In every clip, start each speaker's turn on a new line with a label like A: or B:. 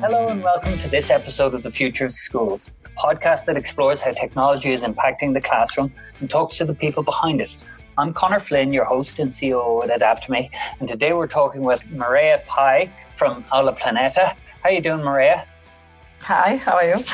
A: Hello and welcome to this episode of The Future of Schools, a podcast that explores how technology is impacting the classroom and talks to the people behind it. I'm Conor Flynn, your host and CEO at AdaptMe, and today we're talking with Mireia Pi from Aula Planeta. How are you doing, Mireia?
B: Hi, how are you?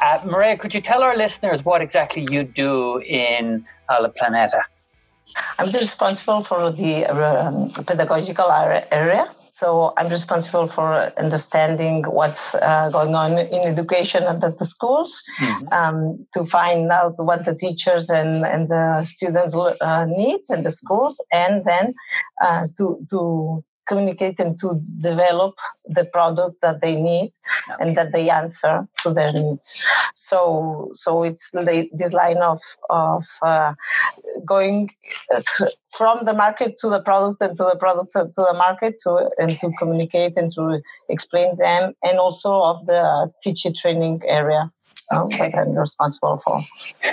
A: Uh, Mireia, could you tell our listeners what exactly you do in Aula Planeta?
B: I'm responsible for the um, pedagogical area so I'm responsible for understanding what's uh, going on in education and at the schools mm-hmm. um, to find out what the teachers and, and the students uh, need and the schools, and then uh, to to communicate and to develop the product that they need okay. and that they answer to their needs so so it's this line of of uh, going uh, from the market to the product and to the product to the market to and to communicate and to explain them and also of the teacher training area okay. that I'm responsible for.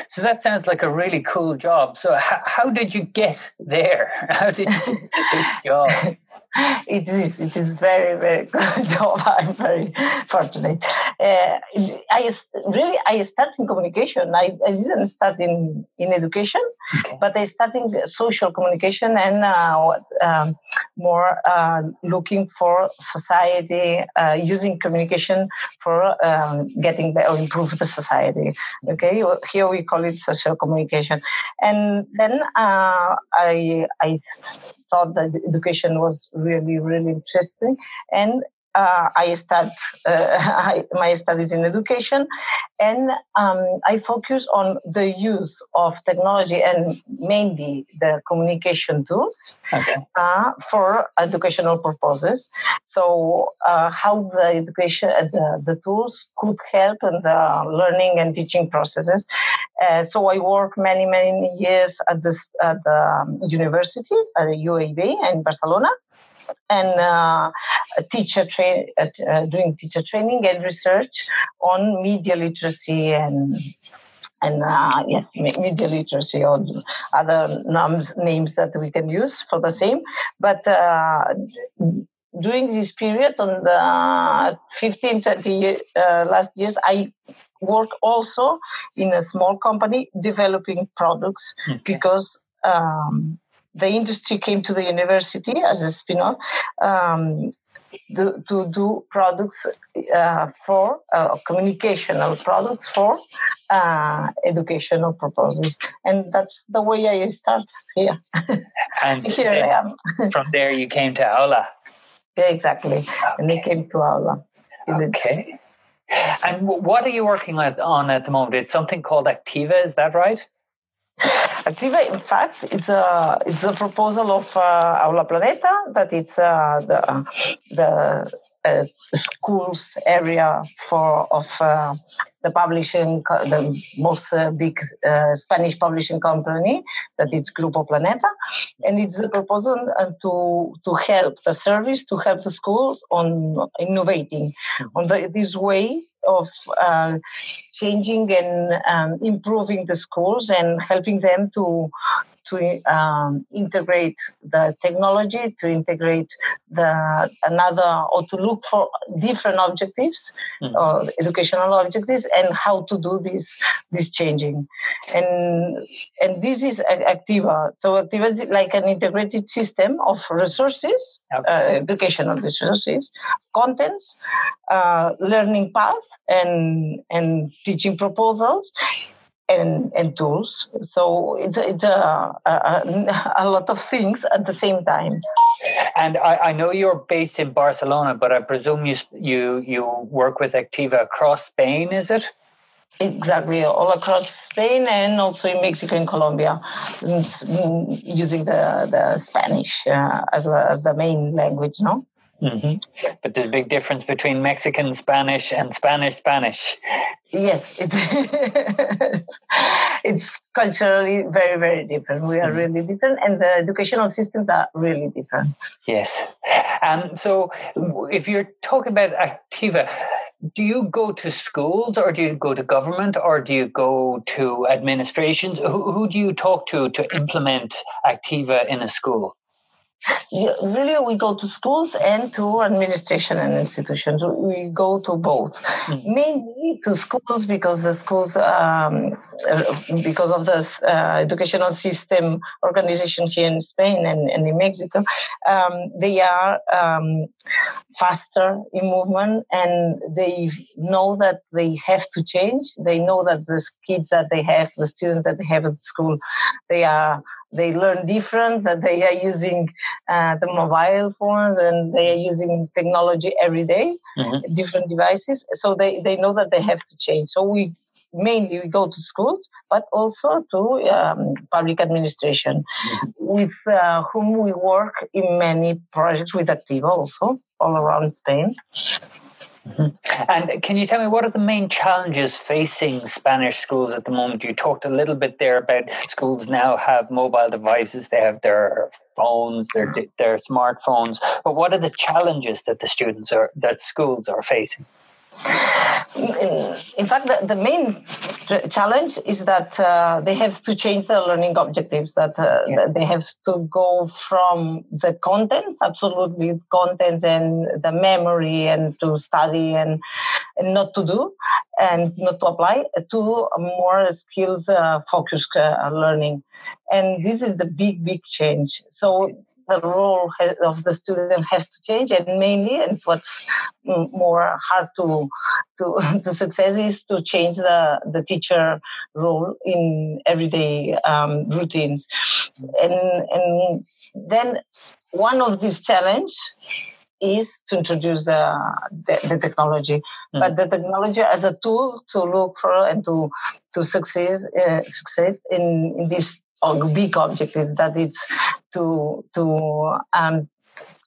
A: So that sounds like a really cool job. So how, how did you get there? How did you get this job?
B: it is it is very very good job. I'm very fortunate. Uh, I really I started in communication. I, I didn't start in in education, okay. but I started in social communication and uh, um, more uh, looking for society uh, using communication for um, getting better or improve the society. Okay, here we call it social communication, and then uh, I I thought that education was really, really interesting. And uh, I start uh, I, my studies in education, and um, I focus on the use of technology and mainly the communication tools okay. uh, for educational purposes. So, uh, how the education uh, the, the tools could help in the learning and teaching processes. Uh, so, I work many many years at this at the university at the UAB in Barcelona and uh, teacher train uh, uh, doing teacher training and research on media literacy and and uh, yes, media literacy or other names, names that we can use for the same. But uh, during this period, on the 15, 20 year, uh, last years, I work also in a small company developing products okay. because um, the industry came to the university as a spin-off um, to, to, do products uh, for uh, communicational products for uh, educational purposes. And that's the way i start here.
A: And here i am. from there you came to aula.
B: Yeah, exactly. Okay. and I came to aula.
A: Okay. And what are you working on at the moment? It's something called activa is that right
B: Activa, in fact, it's a it's a proposal of uh, Aula Planeta that it's uh, the the uh, schools area for of uh, the publishing, the most uh, big uh, Spanish publishing company, that it's Grupo Planeta, and it's the proposal uh, to to help the service, to help the schools on innovating mm-hmm. on the, this way of uh, changing and um, improving the schools and helping them to to um, integrate the technology, to integrate the another, or to look for different objectives, mm. or educational objectives, and how to do this this changing. And and this is Activa. So Activa is like an integrated system of resources, okay. uh, educational resources, contents, uh, learning path, and and teaching proposals and, and tools. So it's it's a, a, a lot of things at the same time.
A: And I, I, know you're based in Barcelona, but I presume you you you work with Activa across Spain, is it?
B: Exactly, all across Spain and also in Mexico and Colombia, using the the Spanish uh, as a, as the main language, no.
A: Mm-hmm. But there's a big difference between Mexican Spanish and Spanish Spanish.
B: Yes, it, it's culturally very, very different. We are mm-hmm. really different, and the educational systems are really different.
A: Yes. Um, so, if you're talking about Activa, do you go to schools or do you go to government or do you go to administrations? Who, who do you talk to to implement Activa in a school?
B: Really we go to schools and to administration and institutions. We go to both. Mm. mainly to schools because the schools um, uh, because of the uh, educational system organization here in spain and, and in mexico um, they are um, faster in movement and they know that they have to change. They know that the kids that they have the students that they have at school they are they learn different that they are using uh, the mobile phones and they are using technology every day, mm-hmm. different devices so they, they know that they have to change so we mainly we go to schools but also to um, public administration mm-hmm. with uh, whom we work in many projects with activa also all around spain.
A: Mm-hmm. And can you tell me what are the main challenges facing Spanish schools at the moment? You talked a little bit there about schools now have mobile devices, they have their phones, their their smartphones. But what are the challenges that the students are that schools are facing?
B: In fact, the, the, main challenge is that uh, they have to change their learning objectives, that, uh, yeah. that, they have to go from the contents, absolutely contents and the memory and to study and, and not to do and not to apply, to more skills uh, focused uh, learning. And this is the big, big change. So the role of the student has to change and mainly and what's more hard to to, to success is to change the the teacher role in everyday um, routines and and then one of these challenge is to introduce the the, the technology, mm. but the technology as a tool to look for and to to succeed uh, succeed in, in this big objective that it's to to um,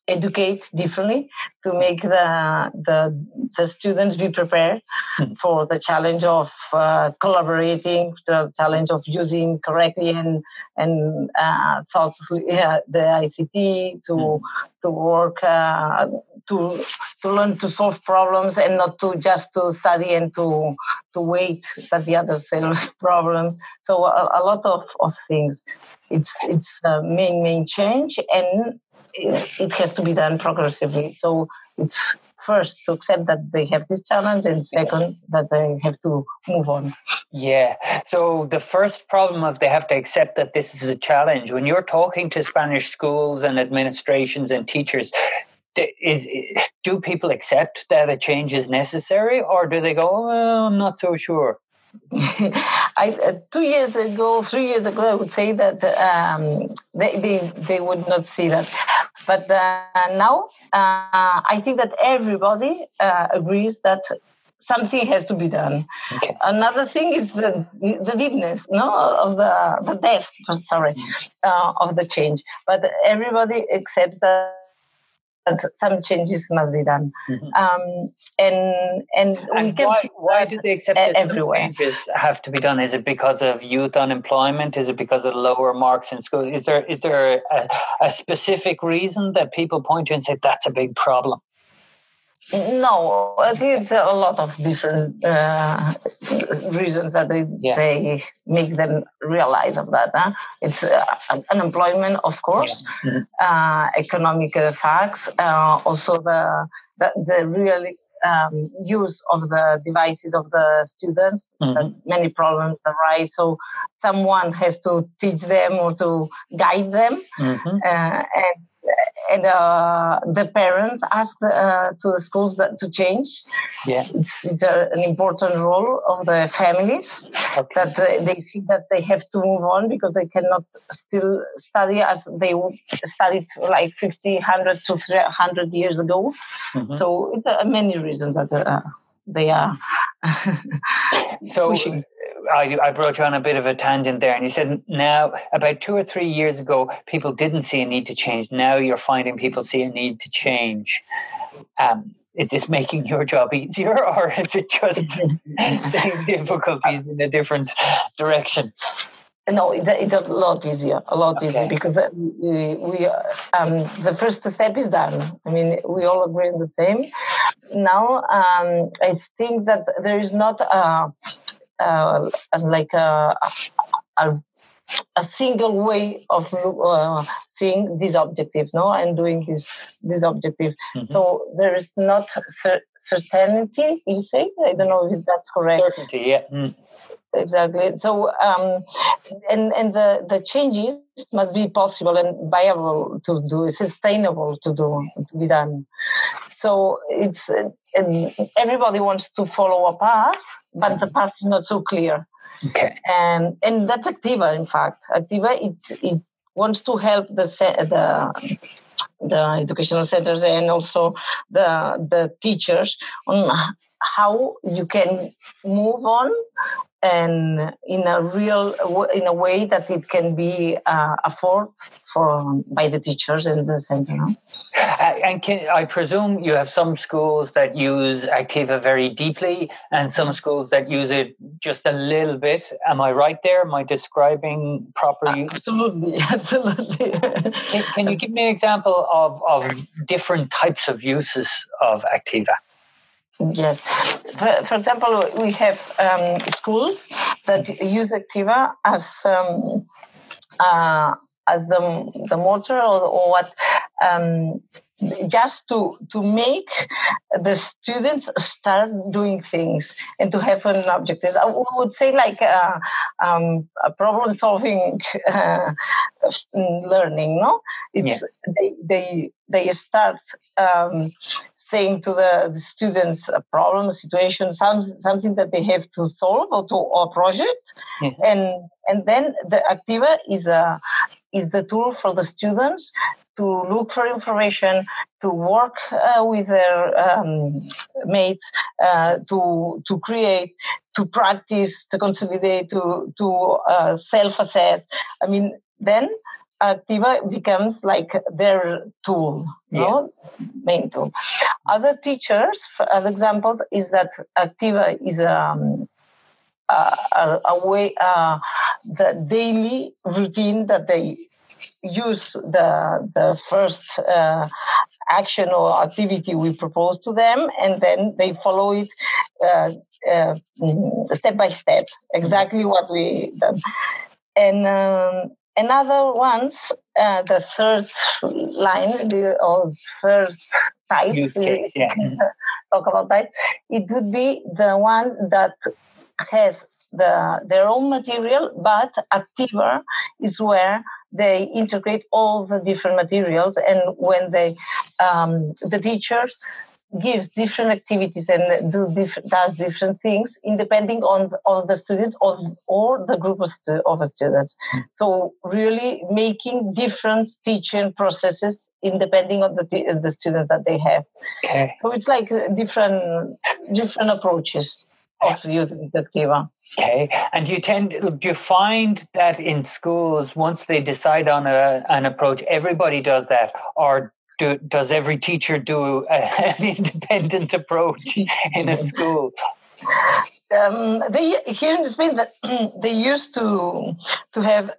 B: educate differently to make the the, the students be prepared hmm. for the challenge of uh, collaborating the challenge of using correctly and and uh, thoughtfully uh, the ICT to mm. to work uh, to to learn to solve problems and not to just to study and to to wait that the others solve problems. So a, a lot of, of things. It's it's a main main change and it, has to be done progressively. So it's first to accept that they have this challenge and second that they have to move on.
A: Yeah. So the first problem of they have to accept that this is a challenge. When you're talking to spanish schools and administrations and teachers is do people accept that a change is necessary or do they go i'm not so sure
B: I, uh, two years ago, three years ago, I would say that um, they, they, they would not see that. But uh, now, uh, I think that everybody uh, agrees that something has to be done. Okay. Another thing is the the deepness, no, of the the depth. Sorry, mm. uh, of the change. But everybody accepts that some changes must be done. Mm-hmm. Um, and and,
A: and
B: we
A: can why, why do they accept
B: that everywhere?
A: changes have to be done? Is it because of youth unemployment? Is it because of lower marks in school? Is there is there a, a specific reason that people point to and say that's a big problem?
B: No, I think it's a lot of different uh, reasons that they yeah. they make them realize of that. Huh? It's uh, unemployment, of course, yeah. mm-hmm. uh, economic facts, uh, also the the, the really um, use of the devices of the students. Mm-hmm. many problems arise, so someone has to teach them or to guide them, mm-hmm. Uh, and and uh, the parents ask uh, to the schools that to change.
A: Yeah,
B: it's, it's a, an important role of the families okay. that they, they, see that they have to move on because they cannot still study as they studied like 50, 100 to 300 years ago. Mm-hmm. So it's uh, many reasons that uh, they are so pushing.
A: I, I brought you on a bit of a tangent there, and you said now about two or three years ago, people didn't see a need to change. Now you're finding people see a need to change. Um, is this making your job easier, or is it just difficulties in a different direction?
B: No, it's a lot easier, a lot okay. easier because uh, we, we um, the first step is done. I mean, we all agree on the same. Now, um, I think that there is not a, uh, like a, a a single way of uh, seeing this objective no? And doing this this objective. Mm-hmm. so there is not cer- certainty you say? I don't know if that's correct.
A: Certainty yeah. Mm.
B: exactly. So um, and and the the changes must be possible and viable to do sustainable to do to be done so it's everybody wants to follow a path but the mm-hmm. path is not so clear
A: Okay.
B: And and that's Activa, in fact. Activa it it wants to help the the the educational centers and also the the teachers on how you can move on and in a real in a way that it can be uh, afforded for by the teachers in the center. No?
A: And can, I presume you have some schools that use Activa very deeply, and some schools that use it just a little bit. Am I right there? Am I describing properly?
B: Absolutely, absolutely.
A: can, can you give me an example of of different types of uses of Activa?
B: Yes. For, for, example, we have um, schools that use Activa as um, uh, as the the motor or, or what um, just to to make the students start doing things and to have an objective. I would say like uh, um, a problem solving uh, learning. No, it's yeah. they they they start um, saying to the, the, students a problem, a situation, some, something that they have to solve or to a project, mm-hmm. and and then the Activa is a is the tool for the students to look for information, to work uh, with their um, mates, uh, to to create, to practice, to consolidate, to to uh, self-assess. I mean, then Activa becomes like their tool, yeah. no main tool. Other teachers, other examples, is that Activa is um, a, a, way, uh, the daily routine that they use the the first uh, action or activity we propose to them, and then they follow it uh, uh, step by step, exactly what we done. And um, another ones, uh, the third line the, or third type,
A: case, yeah.
B: talk about that. It would be the one that has the their own material, but Activa is where they integrate all the different materials, and when they um, the teacher gives different activities and do diff- does different things depending on of the students of or the group of, stu- of students mm. so really making different teaching processes depending on the, t- the students that they have
A: okay.
B: so it's like different different approaches of using the Activa.
A: Okay, and you tend do you find that in schools once they decide on a an approach, everybody does that, or do, does every teacher do a, an independent approach in a school?
B: Um, they here in Spain that they used to to have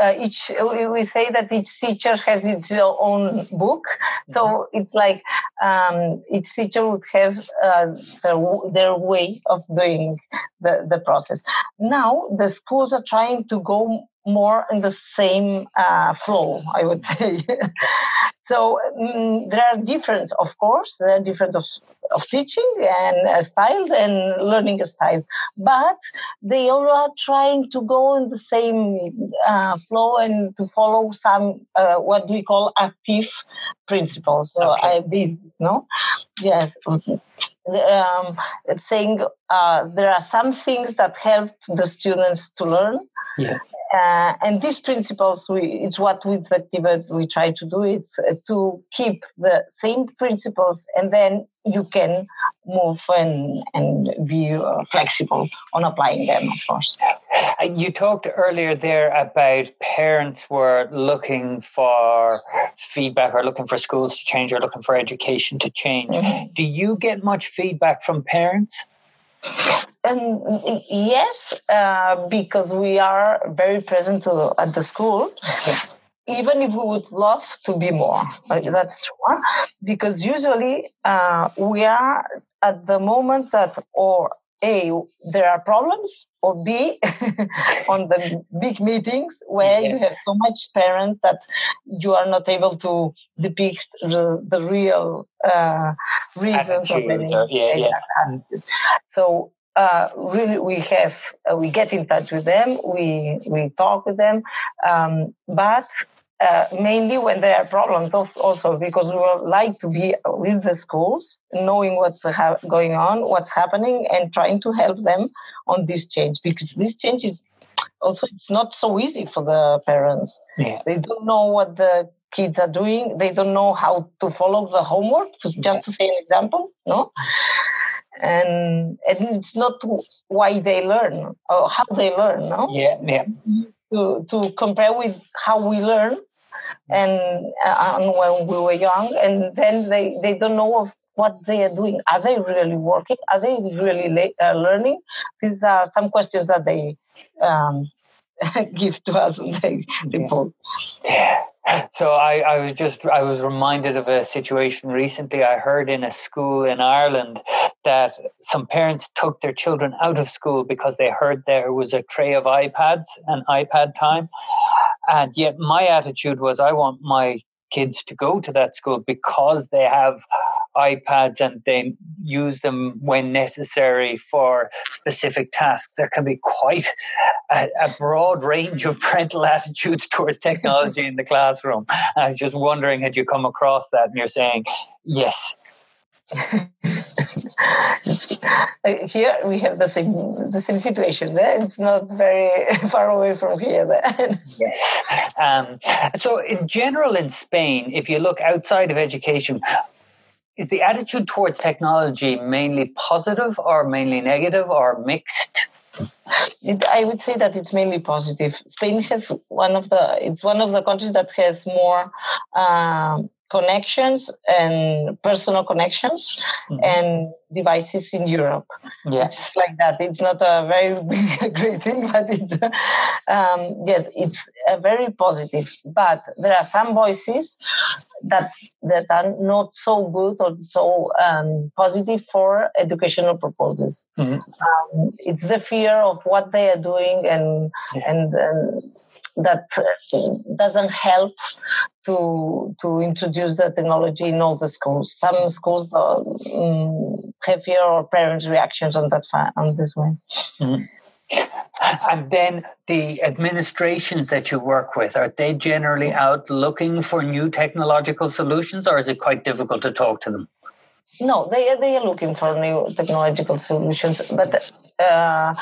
B: uh, each we say that each teacher has its own book so mm-hmm. it's like um, each teacher would have uh, their, their way of doing the, the process now the schools are trying to go more in the same uh, flow i would say. So um, there are different of course there are different of of teaching and uh, styles and learning styles, but they all are trying to go in the same uh, flow and to follow some uh, what we call active principles. So okay. I be no, yes. Um, saying uh, there are some things that help the students to learn,
A: yeah.
B: Uh, and these principles, we, it's what with Activa we try to do. It's uh, to keep the same principles, and then you can move and and be uh, flexible on applying them, of course.
A: You talked earlier there about parents were looking for feedback, or looking for schools to change, or looking for education to change. Mm-hmm. Do you get much feedback from parents?
B: Um, yes, uh, because we are very present to, at the school. Even if we would love to be more, that's true. Because usually uh, we are at the moments that, or a there are problems or b on the big meetings where yeah. you have so much parents that you are not able to depict the, the real uh, reasons
A: of any yeah, yeah.
B: so uh, really we have uh, we get in touch with them we we talk with them um, but uh, mainly when there are problems also because we would like to be with the schools knowing what's ha- going on what's happening and trying to help them on this change because this change is also it's not so easy for the parents.
A: Yeah.
B: they don't know what the kids are doing. They don't know how to follow the homework just to say an example no? And and it's not why they learn or how they learn no?
A: Yeah yeah.
B: To to compare with how we learn and, uh, when we were young and then they they don't know of what they are doing. Are they really working? Are they really uh, learning? These are some questions that they um, give to us they, they
A: yeah. So I, I was just I was reminded of a situation recently I heard in a school in Ireland that some parents took their children out of school because they heard there was a tray of iPads and iPad time. And yet my attitude was I want my kids to go to that school because they have iPads and they use them when necessary for specific tasks. There can be quite a, a broad range of parental attitudes towards technology in the classroom. I was just wondering, had you come across that and you're saying, yes,
B: here we have the same the same situation. Eh? It's not very far away from here. Then.
A: yes. Um, so, in general, in Spain, if you look outside of education, is the attitude towards technology mainly positive or mainly negative or mixed?
B: It, I would say that it's mainly positive. Spain has one of the it's one of the countries that has more um, connections and personal connections mm-hmm. and devices in Europe.
A: Yeah.
B: It's like that. It's not a very big, great thing, but it's um, yes, it's a very positive. But there are some voices that that are not so good or so um, positive for educational purposes. Mm-hmm. Um, it's the fear of what they are doing and yeah. and. and that doesn't help to to introduce the technology in all the schools. Some schools um, have or parents' reactions on that on this way.
A: Mm-hmm. And then the administrations that you work with are they generally out looking for new technological solutions, or is it quite difficult to talk to them?
B: No, they they are looking for new technological solutions, but uh,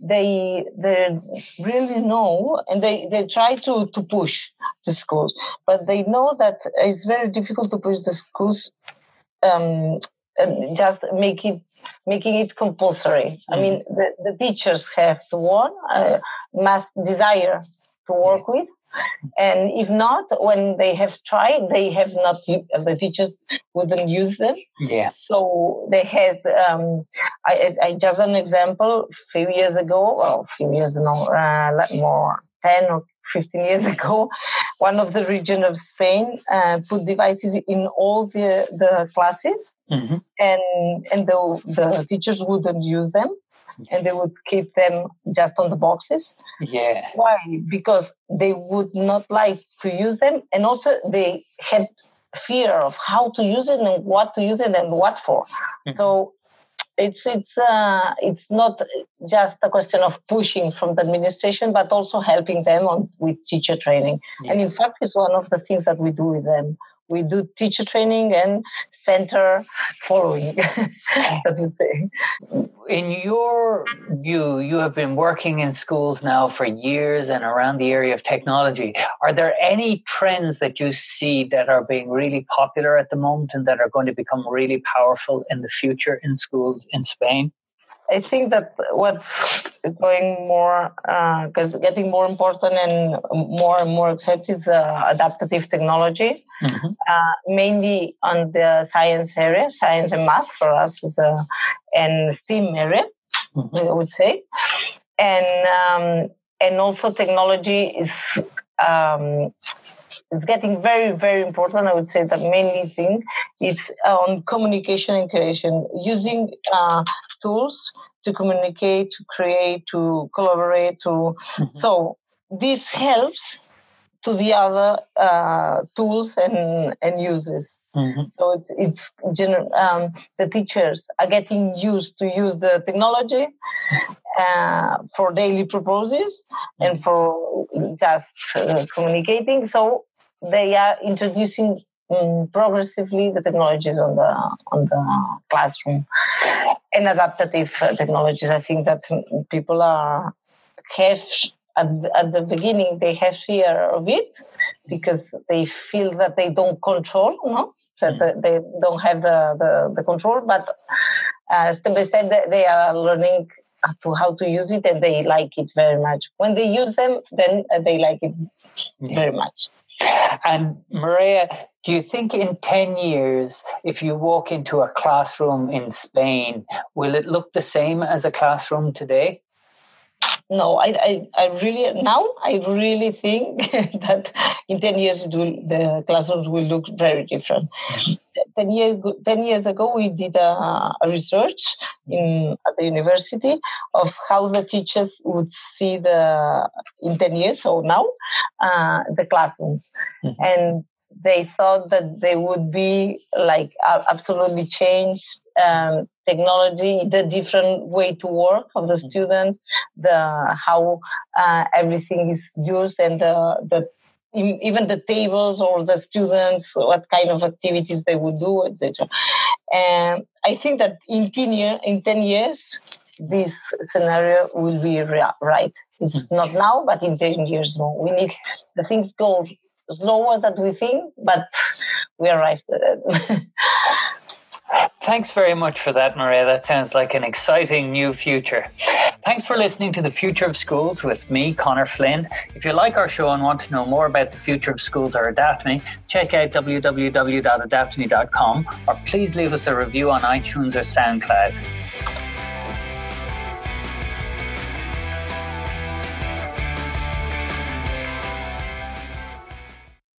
B: they they really know, and they they try to to push the schools, but they know that it's very difficult to push the schools. Um, and just make it making it compulsory. I mean, the, the teachers have to want, uh, must desire to work with, and if not when they have tried they have not the teachers wouldn't use them.
A: Yeah.
B: So they had um, I, I just an example a few years ago well a few years no uh, more 10 or 15 years ago, one of the region of Spain uh, put devices in all the, the classes. Mm-hmm. and, and the, the teachers wouldn't use them and they would keep them just on the boxes.
A: Yeah.
B: Why? Because they would not like to use them, and also they had fear of how to use it and what to use it and what for. Mm-hmm. So it's it's uh, it's not just a question of pushing from the administration, but also helping them on with teacher training. Yeah. And in fact, it's one of the things that we do with them we do teacher training and center following say
A: in your view you have been working in schools now for years and around the area of technology. Are there any trends that you see that are being really popular at the moment and that are going to become really powerful in the future in schools in spain
B: I think that what's going more, uh, getting more important and more and more accepted is uh, adaptive technology, mm-hmm. uh, mainly on the science area, science and math for us is a, and STEAM area, mm-hmm. I would say, and um, and also technology is. Um, it's getting very very important i would say the mainly thing is on communication and creation using uh, tools to communicate, to create, to collaborate. To mm-hmm. so this helps to the other uh, tools and, and uses. Mm-hmm. So it's it's gener- um, the teachers are getting used to use the technology uh, for daily purposes and for just uh, communicating. So they are introducing um, progressively the technologies on the on the classroom and adaptive technologies. I think that people are have at, at the beginning they have fear of it because they feel that they don't control, no, that mm. they don't have the, the, the control. But uh, step by step, they are learning to how to use it, and they like it very much. When they use them, then uh, they like it very much.
A: And Mireia, do you think in 10 years, if you walk into a classroom in Spain, will it look the same as a classroom today?
B: No, I, I, I really now I really think that in ten years it will the classrooms will look very different. ten years ten years ago we did a, a, research in at the university of how the teachers would see the in ten years so now uh, the classrooms mm-hmm. and they thought that they would be like absolutely changed um, technology, the different way to work of the mm-hmm. student, the how uh, everything is used, and the, the even the tables or the students, what kind of activities they would do, etc. And I think that in ten year, in ten years, this scenario will be right. It's mm-hmm. not now, but in ten years, no. We need the things go slower than we think, but we arrived at it.
A: Thanks very much for that, Mireia. That sounds like an exciting new future. Thanks for listening to The Future of Schools with me, Conor Flynn. If you like our show and want to know more about the future of schools or AdaptMe, check out www.adaptme.com or please leave us a review on iTunes or SoundCloud.